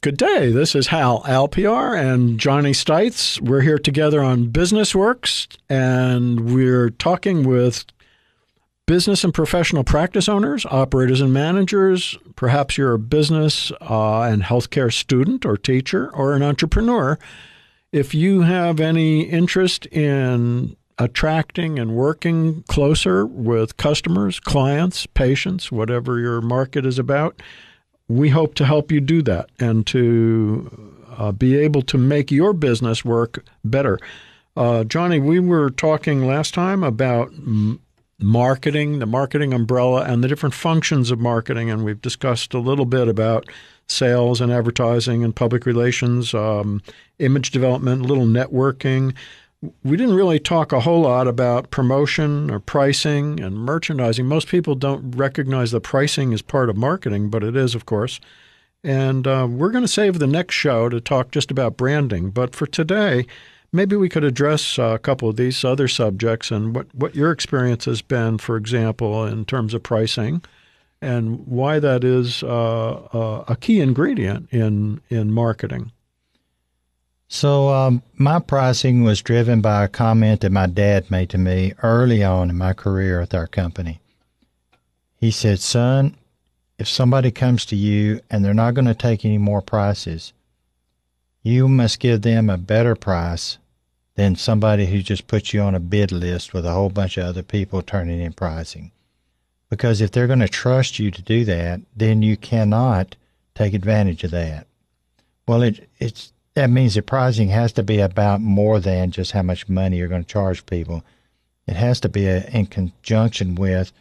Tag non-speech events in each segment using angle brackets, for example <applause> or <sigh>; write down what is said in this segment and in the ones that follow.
Good day. This is Hal Alpiar and Johnny Stites. We're here together on Business Works, and we're talking with business and professional practice owners, operators and managers. Perhaps you're a business uh, and healthcare student or teacher or an entrepreneur. If you have any interest in attracting and working closer with customers, clients, patients, whatever your market is about, we hope to help you do that and to uh, be able to make your business work better. Uh, Johnny, we were talking last time about m- marketing, the marketing umbrella, and the different functions of marketing, and we've discussed a little bit about sales and advertising and public relations, um, image development, a little networking we didn't really talk a whole lot about promotion or pricing and merchandising. Most people don't recognize that pricing is part of marketing, but it is, of course. And uh, we're going to save the next show to talk just about branding. But for today, maybe we could address uh, a couple of these other subjects and what, what your experience has been, for example, in terms of pricing and why that is uh, uh a key ingredient in, in marketing. So, um, my pricing was driven by a comment that my dad made to me early on in my career with our company. He said, Son, if somebody comes to you and they're not going to take any more prices, you must give them a better price than somebody who just puts you on a bid list with a whole bunch of other people turning in pricing. Because if they're going to trust you to do that, then you cannot take advantage of that. Well, it, it's that means the pricing has to be about more than just how much money you're going to charge people. It has to be a, in conjunction with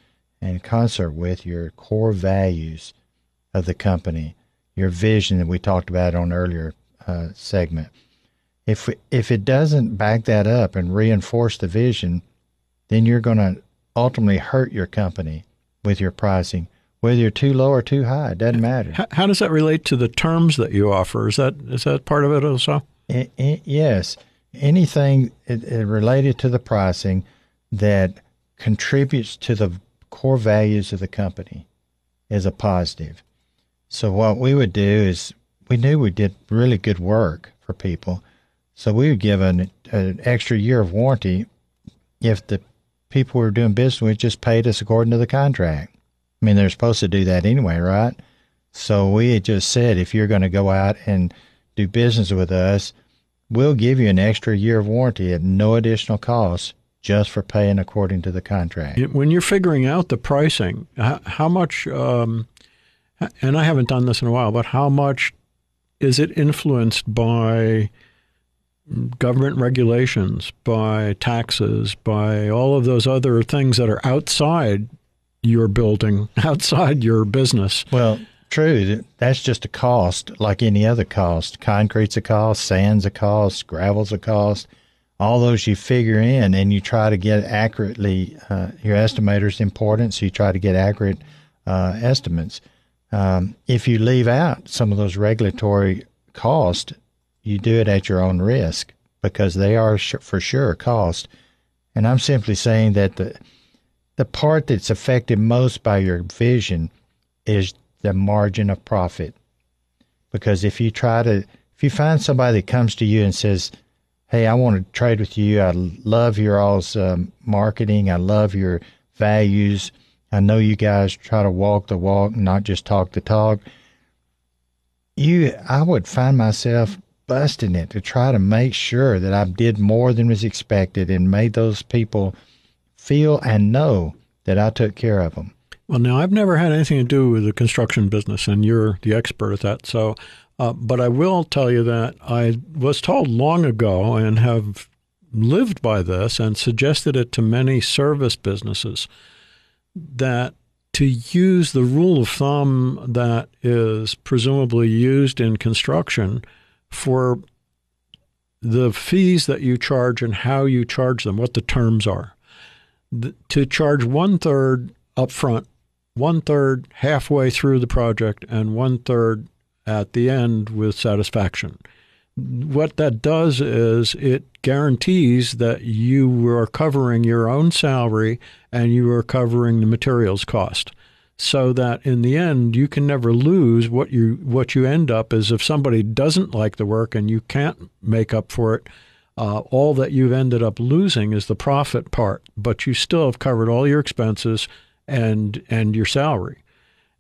and concert with your core values of the company, your vision that we talked about on earlier uh, segment. If if it doesn't back that up and reinforce the vision, then you're going to ultimately hurt your company with your pricing whether you're too low or too high. It doesn't matter. How, how does that relate to the terms that you offer? Is that is that part of it also? It, it, yes, anything it, related to the pricing that contributes to the core values of the company is a positive. So what we would do is we knew we did really good work for people, so we would give an, an extra year of warranty if the people we were doing business with just paid us according to the contract. I mean, they're supposed to do that anyway, right? So we had just said if you're going to go out and do business with us, we'll give you an extra year of warranty at no additional cost just for paying according to the contract. When you're figuring out the pricing, how, much, um, and I haven't done this in a while, but how much is it influenced by government regulations, by taxes, by all of those other things that are outside your building <laughs> outside your business. Well, true. That's just a cost like any other cost. Concrete's a cost, sand's a cost, gravel's a cost. All those you figure in and you try to get accurately, uh, your estimator's important, so you try to get accurate uh, estimates. Um, if you leave out some of those regulatory costs, you do it at your own risk because they are sh- for sure a cost. And I'm simply saying that the the part that's affected most by your vision is the margin of profit. Because if you try to, if you find somebody that comes to you and says, Hey, I want to trade with you. I love your all's um, marketing. I love your values. I know you guys try to walk the walk, not just talk the talk. You, I would find myself busting it to try to make sure that I did more than was expected and made those people feel and know that I took care of them. Well, now I've never had anything to do with the construction business, and you're the expert at that. So, uh, but I will tell you that I was told long ago and have lived by this and suggested it to many service businesses that to use the rule of thumb that is presumably used in construction for the fees that you charge and how you charge them, what the terms are to charge one third upfront, one third halfway through the project, and one third at the end with satisfaction. What that does is it guarantees that you are covering your own salary and you are covering the materials cost. so that in the end you can never lose what you what you end up is if somebody doesn't like the work and you can't make up for it uh, all that you've ended up losing is the profit part but you still have covered all your expenses and and your salary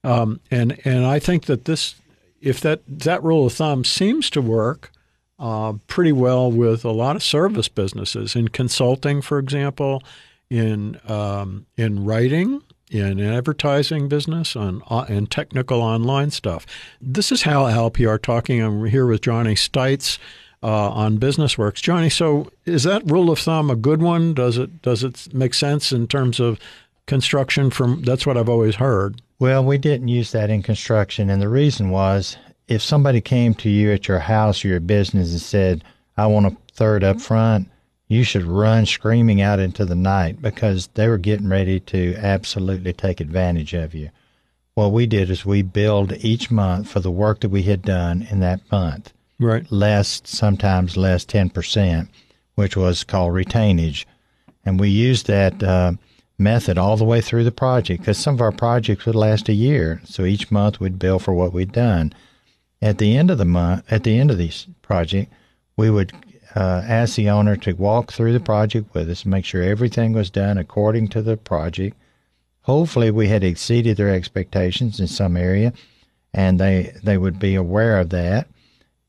um, and and I think that this if that that rule of thumb seems to work uh, pretty well with a lot of service businesses in consulting for example in um, in writing in advertising business and, uh, and technical online stuff. This is Hal Alpiar talking. I'm here with Johnny Stites uh, on Business Works. Johnny, so is that rule of thumb a good one? Does it does it make sense in terms of construction? From that's what I've always heard. Well, we didn't use that in construction, and the reason was if somebody came to you at your house or your business and said, "I want a third up front," you should run screaming out into the night because they were getting ready to absolutely take advantage of you. What we did is we billed each month for the work that we had done in that month. Right. Less, sometimes less 10%, which was called retainage. And we used that uh, method all the way through the project because some of our projects would last a year. So each month we'd bill for what we'd done. At the end of the month, at the end of this project, we would uh, asked the owner to walk through the project with us, make sure everything was done according to the project. Hopefully, we had exceeded their expectations in some area, and they they would be aware of that.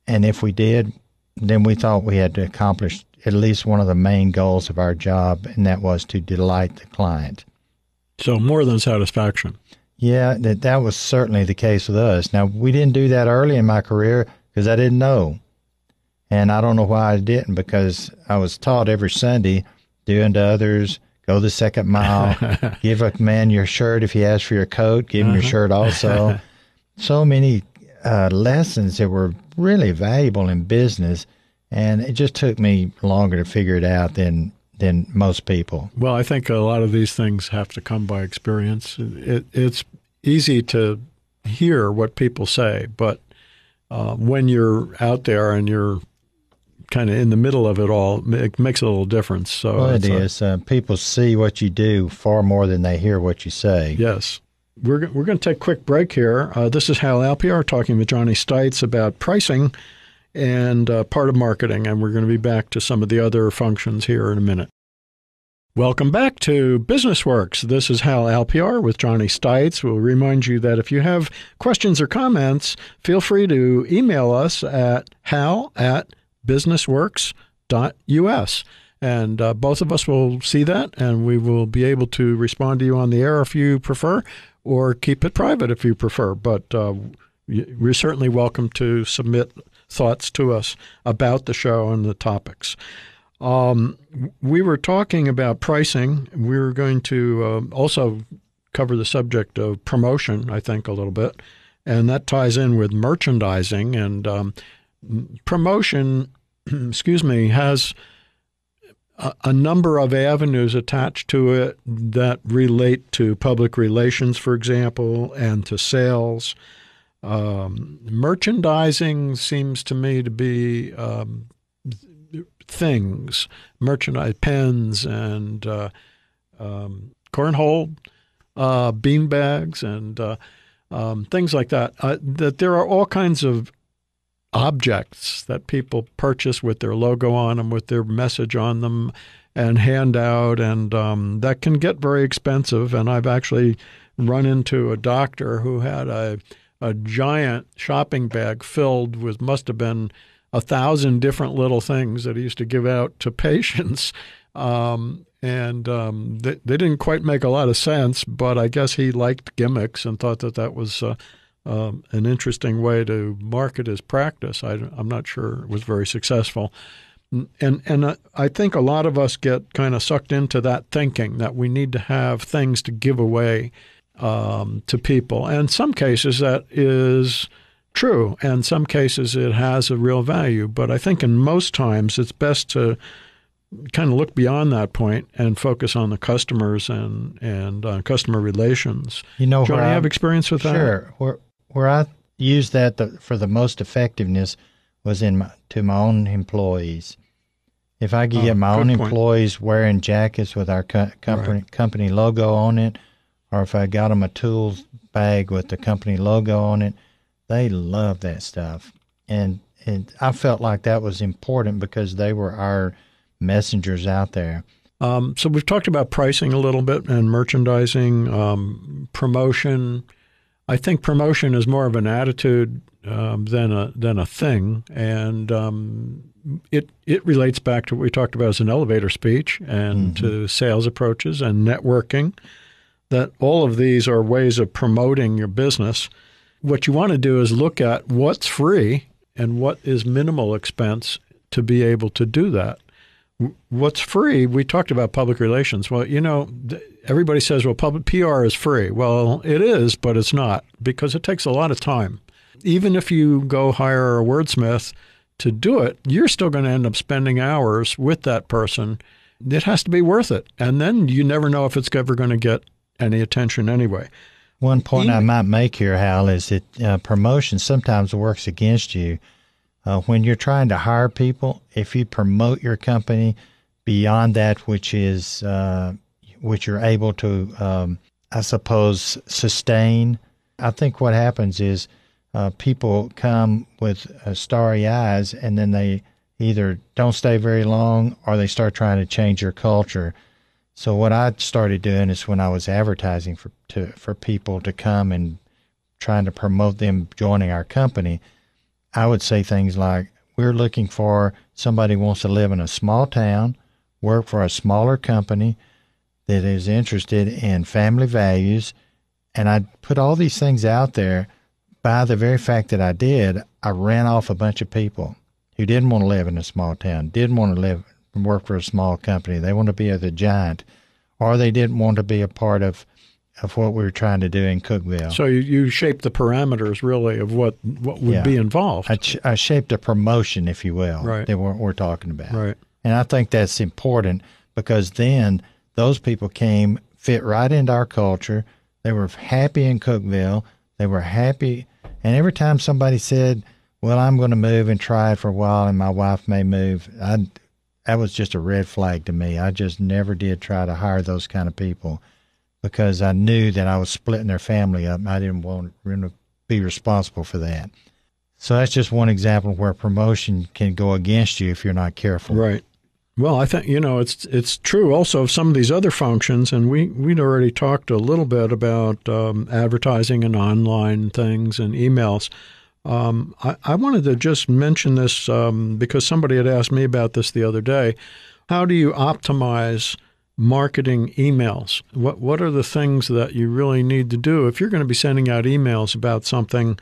And if we did, then we thought we had to accomplish at least one of the main goals of our job, and that was to delight the client. So more than satisfaction. Yeah, that that was certainly the case with us. Now we didn't do that early in my career because I didn't know. And I don't know why I didn't because I was taught every Sunday do unto others, go the second mile, <laughs> give a man your shirt if he asks for your coat, give him uh-huh. your shirt also. <laughs> so many uh, lessons that were really valuable in business. And it just took me longer to figure it out than than most people. Well, I think a lot of these things have to come by experience. It, it's easy to hear what people say, but uh, when you're out there and you're kind of in the middle of it all, it makes a little difference. So well, it is. A, uh, people see what you do far more than they hear what you say. Yes. We're, we're going to take a quick break here. Uh, this is Hal Alpiar talking with Johnny Stites about pricing and uh, part of marketing, and we're going to be back to some of the other functions here in a minute. Welcome back to Business Works. This is Hal Alpiar with Johnny Stites. We'll remind you that if you have questions or comments, feel free to email us at hal at businessworks.us. And uh, both of us will see that, and we will be able to respond to you on the air if you prefer, or keep it private if you prefer. But uh, you're certainly welcome to submit thoughts to us about the show and the topics. Um, we were talking about pricing. We were going to uh, also cover the subject of promotion, I think, a little bit. And that ties in with merchandising. And um, promotion <clears throat> excuse me, has a, number of avenues attached to it that relate to public relations, for example, and to sales. Um, merchandising seems to me to be um, things, merchandise, pens and uh, um, cornhole, uh, bean bags, and uh, um, things like that. Uh, that there are all kinds of objects that people purchase with their logo on them, with their message on them, and hand out, and um, that can get very expensive. And I've actually run into a doctor who had a a giant shopping bag filled with must have been a thousand different little things that he used to give out to <laughs> patients. Um, and um, they, they, didn't quite make a lot of sense, but I guess he liked gimmicks and thought that that was uh, um, an interesting way to market his practice. I, am not sure it was very successful. And and I think a lot of us get kind of sucked into that thinking that we need to have things to give away um, to people. And some cases that is true, and some cases it has a real value. But I think in most times it's best to kind of look beyond that point and focus on the customers and and uh, customer relations. You know, John, you have experience with that? Sure where I used that the, for the most effectiveness was in my, to my own employees. If I could oh, get my own point. employees wearing jackets with our co- company right. company logo on it, or if I got them a tools bag with the company logo on it, they love that stuff. And and I felt like that was important because they were our messengers out there. Um, so we've talked about pricing a little bit and merchandising, um, promotion. I think promotion is more of an attitude um, than a than a thing, and um, it it relates back to what we talked about as an elevator speech and mm-hmm. to sales approaches and networking. That all of these are ways of promoting your business. What you want to do is look at what's free and what is minimal expense to be able to do that. What's free? We talked about public relations. Well, you know, everybody says, well, public PR is free. Well, it is, but it's not because it takes a lot of time. Even if you go hire a wordsmith to do it, you're still going to end up spending hours with that person. It has to be worth it. And then you never know if it's ever going to get any attention anyway. One point I might make here, Hal, is that uh, promotion sometimes works against you. Uh, when you're trying to hire people, if you promote your company beyond that which is uh, which you're able to, um, I suppose, sustain, I think what happens is uh, people come with uh, starry eyes, and then they either don't stay very long or they start trying to change your culture. So what I started doing is when I was advertising for to for people to come and trying to promote them joining our company, I would say things like, "We're looking for somebody who wants to live in a small town, work for a smaller company that is interested in family values," and I put all these things out there. By the very fact that I did, I ran off a bunch of people who didn't want to live in a small town, didn't want to live work for a small company. They want to be at the giant, or they didn't want to be a part of of what we were trying to do in Cookeville. So you, you shaped the parameters really of what what would yeah. be involved. I, ch- I, shaped a promotion, if you will, right. that we're, we're talking about. Right. And I think that's important because then those people came fit right into our culture. They were happy in Cookeville. They were happy, and every time somebody said, "Well, I'm going to move and try it for a while, and my wife may move," I that was just a red flag to me. I just never did try to hire those kind of people because I knew that I was splitting their family up. I didn't want to be responsible for that. So that's just one example where promotion can go against you if you're not careful. Right. Well, I think you know it's it's true also of some of these other functions, and we we'd already talked a little bit about um, advertising and online things and emails. Um, I, I, wanted to just mention this um, because somebody had asked me about this the other day. How do you optimize marketing emails? What What are the things that you really need to do if you're going to be sending out emails about something?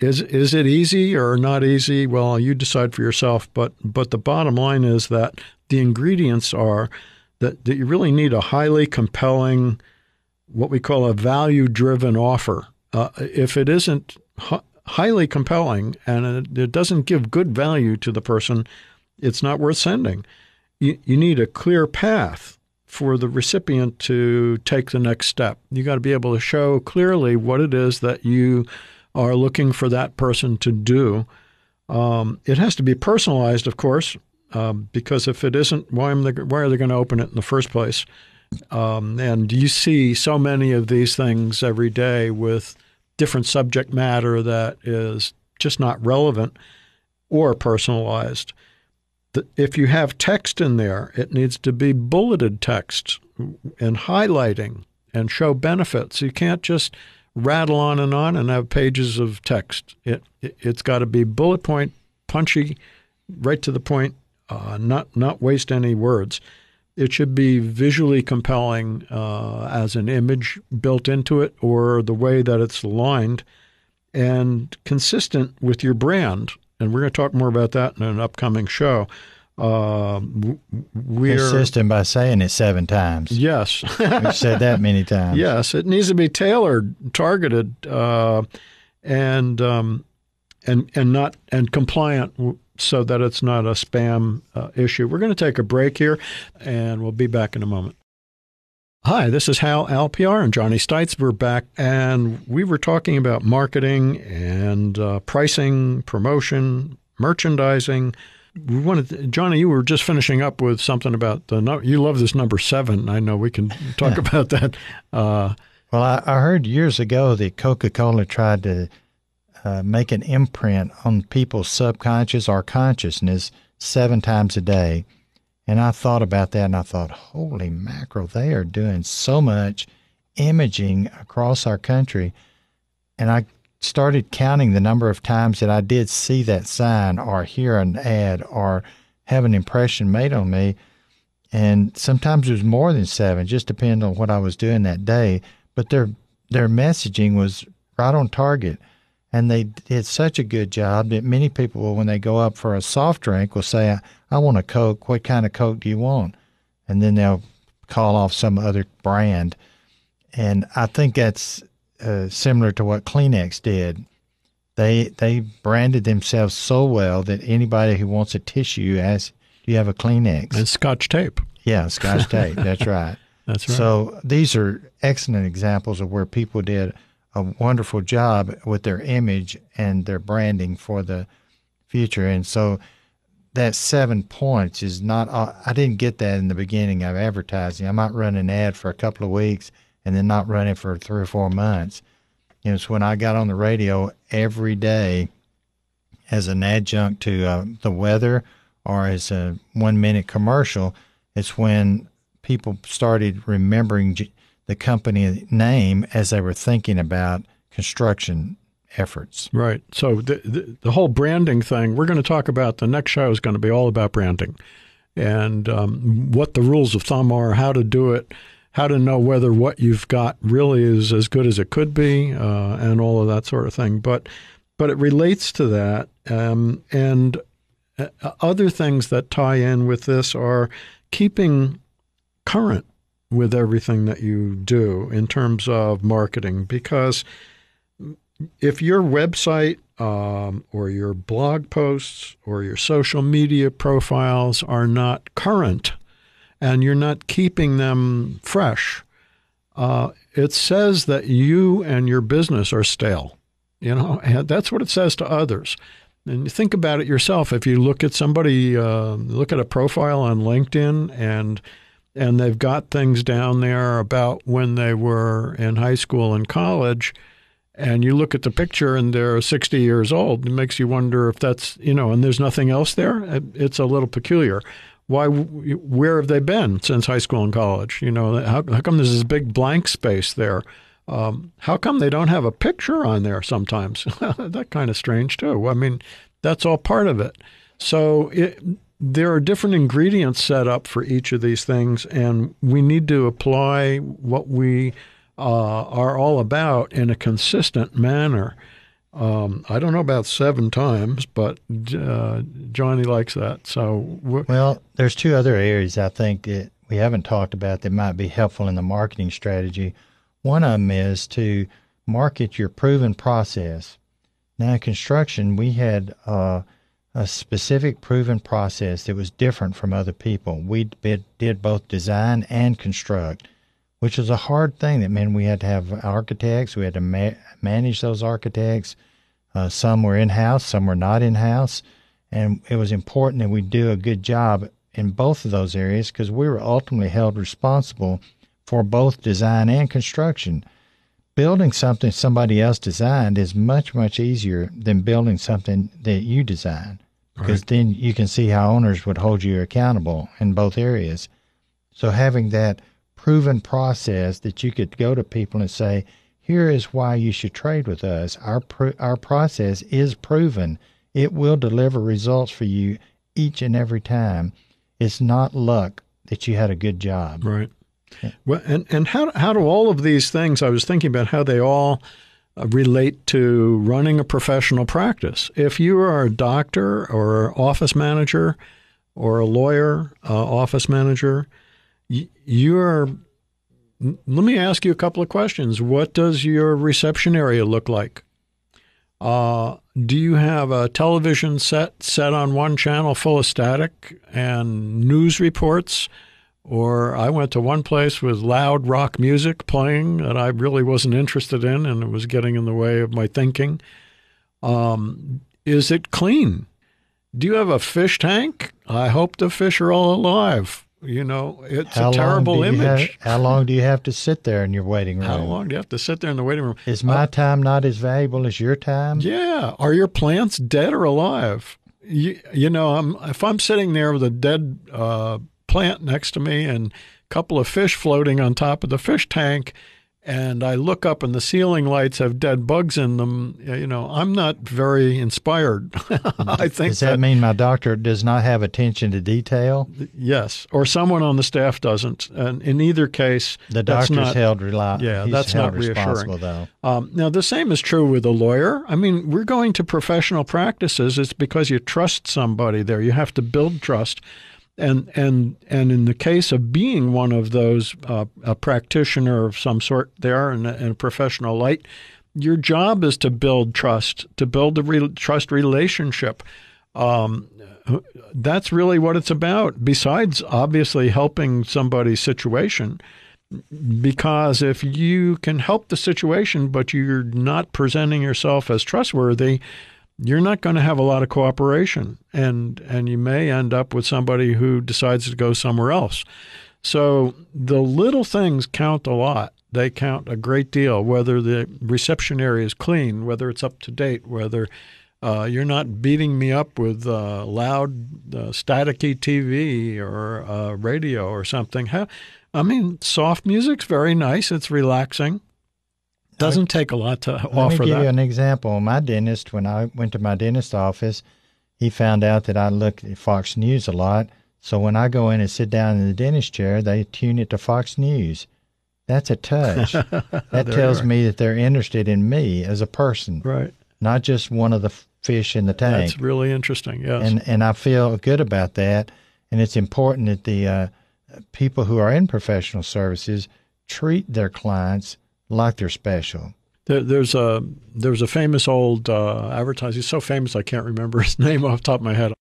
Is is it easy or not easy? Well, you decide for yourself. But but the bottom line is that the ingredients are that, that you really need a highly compelling, what we call a value driven offer uh, if it isn't highly compelling and it, it, doesn't give good value to the person, it's not worth sending. You, you need a clear path for the recipient to take the next step. You got to be able to show clearly what it is that you are looking for that person to do. Um, it has to be personalized, of course, um, because if it isn't, why, they, why are they going to open it in the first place? Um, and you see so many of these things every day with different subject matter that is just not relevant or personalized. If you have text in there, it needs to be bulleted text and highlighting and show benefits. You can't just rattle on and on and have pages of text. It, it has got to be bullet point, punchy, right to the point, uh, not not waste any words. It should be visually compelling uh, as an image built into it or the way that it's aligned and consistent with your brand. And we're going to talk more about that in an upcoming show. Uh, we're consistent by saying it seven times. Yes, we've said that many times. <laughs> Yes, it needs to be tailored, targeted, uh, and um, and and not and compliant so that it's not a spam uh, issue. We're going to take a break here, and we'll be back in a moment. Hi, this is Hal Alpiar and Johnny Stites. We're back, and we were talking about marketing and uh, pricing, promotion, merchandising, we wanted to, Johnny, you were just finishing up with something about the no, you love this number seven. I know we can <laughs> talk about that. Uh, well, I, I, heard years ago that Coca Cola tried to uh, make an imprint on people's subconscious or consciousness seven times a day. And I thought about that and I thought, holy mackerel, they are doing so much imaging across our country. And I started counting the number of times that I did see that sign or hear an ad or have an impression made on me. And sometimes it was more than seven, just depending on what I was doing that day. But their their messaging was right on target. And they did such a good job that many people, when they go up for a soft drink, will say, I want a Coke. What kind of Coke do you want? And then they'll call off some other brand. And I think that's uh, similar to what Kleenex did. They they branded themselves so well that anybody who wants a tissue asks, "Do you have a Kleenex?" And Scotch tape. Yeah, Scotch tape. That's <laughs> right. That's right. So these are excellent examples of where people did a wonderful job with their image and their branding for the future. And so that seven points is not. I didn't get that in the beginning of advertising. I might run an ad for a couple of weeks and then not running for three or four months. You know, it's when I got on the radio every day as an adjunct to uh, the weather or as a one minute commercial. It's when people started remembering the company name as they were thinking about construction efforts. Right. So the, the, the whole branding thing, we're going to talk about the next show is going to be all about branding and um, what the rules of thumb are, how to do it, how to know whether what you've got really is as good as it could be, uh, and all of that sort of thing. But but it relates to that, um, and uh, other things that tie in with this are keeping current with everything that you do in terms of marketing, because if your website um, or your blog posts or your social media profiles are not current and you're not keeping them fresh, uh, it says that you and your business are stale. You know, <laughs> and that's what it says to others. And you think about it yourself. If you look at somebody, uh, look at a profile on LinkedIn, and and they've got things down there about when they were in high school and college, and you look at the picture and they're 60 years old, it makes you wonder if that's you know, and there's nothing else there. It's a little peculiar. Why where have they been since high school and college? You know how, how come there's this big blank space there? Um, how come they don't have a picture on there sometimes? <laughs> That kind of strange too. I mean that's all part of it. So it, there are different ingredients set up for each of these things and we need to apply what we uh, are all about in a consistent manner um, I don't know about seven times, but uh, Johnny likes that. So, well, there's two other areas I think that we haven't talked about that might be helpful in the marketing strategy. One of them is to market your proven process. Now, in construction, we had uh, a specific proven process that was different from other people. We did both design and construct which was a hard thing. That meant we had to have architects. We had to ma- manage those architects. Uh, some were in house, some were not in house, and it was important that we do a good job in both of those areas because we were ultimately held responsible for both design and construction. Building something somebody else designed is much much easier than building something that you design because right. then you can see how owners would hold you accountable in both areas. So having that proven process that you could go to people and say, here is why you should trade with us. Our our process is proven. It will deliver results for you each and every time. It's not luck that you had a good job. Right. Well, and and how how do all of these things? I was thinking about how they all uh, relate to running a professional practice. If you are a doctor or office manager or a lawyer, uh, office manager, you're let me ask you a couple of questions. What does your reception area look like? Uh, do you have a television set set on one channel full of static and news reports? Or I went to one place with loud rock music playing that I really wasn't interested in and it was getting in the way of my thinking. Um, is it clean? Do you have a fish tank? I hope the fish are all alive. You know, it's How a terrible long do you image. have- how long do you have to sit there in your waiting room? How long do you have to sit there in the waiting room? Is my time not as valuable as your time? Yeah. Are your plants dead or alive? You, you know, I'm, if I'm sitting there with a dead uh, plant next to me and a couple of fish floating on top of the fish tank, and I look up and the ceiling lights have dead bugs in them, you know, I'm not very inspired. <laughs> I think Does that, mean my doctor does not have attention to detail? yes, or someone on the staff doesn't. And in either case, The that's doctor's not, held reliable. Yeah, that's not reassuring. though. Um, now, the same is true with a lawyer. I mean, we're going to professional practices. It's because you trust somebody there. You have to build trust. And, and, and in the case of being one of those, uh, a practitioner of some sort there in a, in a professional light, your job is to build trust, to build a re- trust relationship. Um, that's really what it's about, besides obviously helping somebody's situation because if you can help the situation but you're not presenting yourself as trustworthy you're not going to have a lot of cooperation and and you may end up with somebody who decides to go somewhere else so the little things count a lot they count a great deal whether the reception area is clean whether it's up to date whether uh, you're not beating me up with uh, loud, uh, staticky TV or uh, radio or something. I mean, soft music's very nice. It's relaxing. Doesn't take a lot to Let offer me give that. you an example. My dentist, when I went to my dentist office, he found out that I looked at Fox News a lot. So when I go in and sit down in the dentist chair, they tune it to Fox News. That's a touch. <laughs> that tells me that they're interested in me as a person, right. not just one of the fish in the tank. That's really interesting. Yes. and and I feel good about that. And it's important that the uh, people who are in professional services treat their clients like they're special. There, there's a there's a famous old uh, advertiser. He's so famous I can't remember <laughs> his name off the top of my head.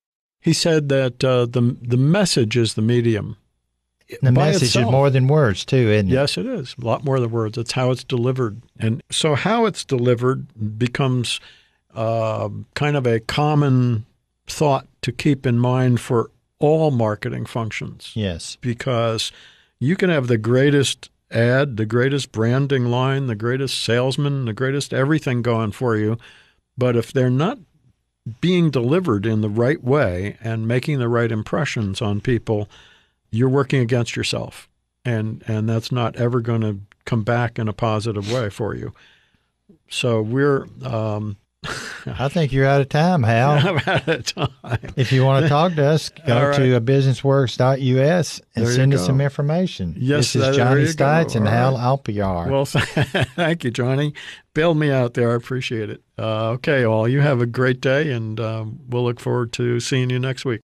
He said that uh, the the message is the medium. The By message itself. is more than words, too, isn't it? Yes, it is. A lot more than words. It's how it's delivered. And so, how it's delivered becomes uh, kind of a common thought to keep in mind for all marketing functions Yes. because you can have the greatest ad, the greatest branding line, the greatest salesman, the greatest everything going for you. But if they're not being delivered in the right way and making the right impressions on people, you're working against yourself. And and that's not ever going to come back in a positive way for you. So we're um, I think you're out of time, Hal. <laughs> I'm out of time. if you want to talk to us, go right. to businessworks.us and There send us some information. Yes, this is Johnny. Stites and All Hal. Alpiar. Well, <laughs> thank you, Johnny. Bailed me out there. I appreciate it. Uh, okay, all you have a great day, and um, we'll look forward to seeing you next week.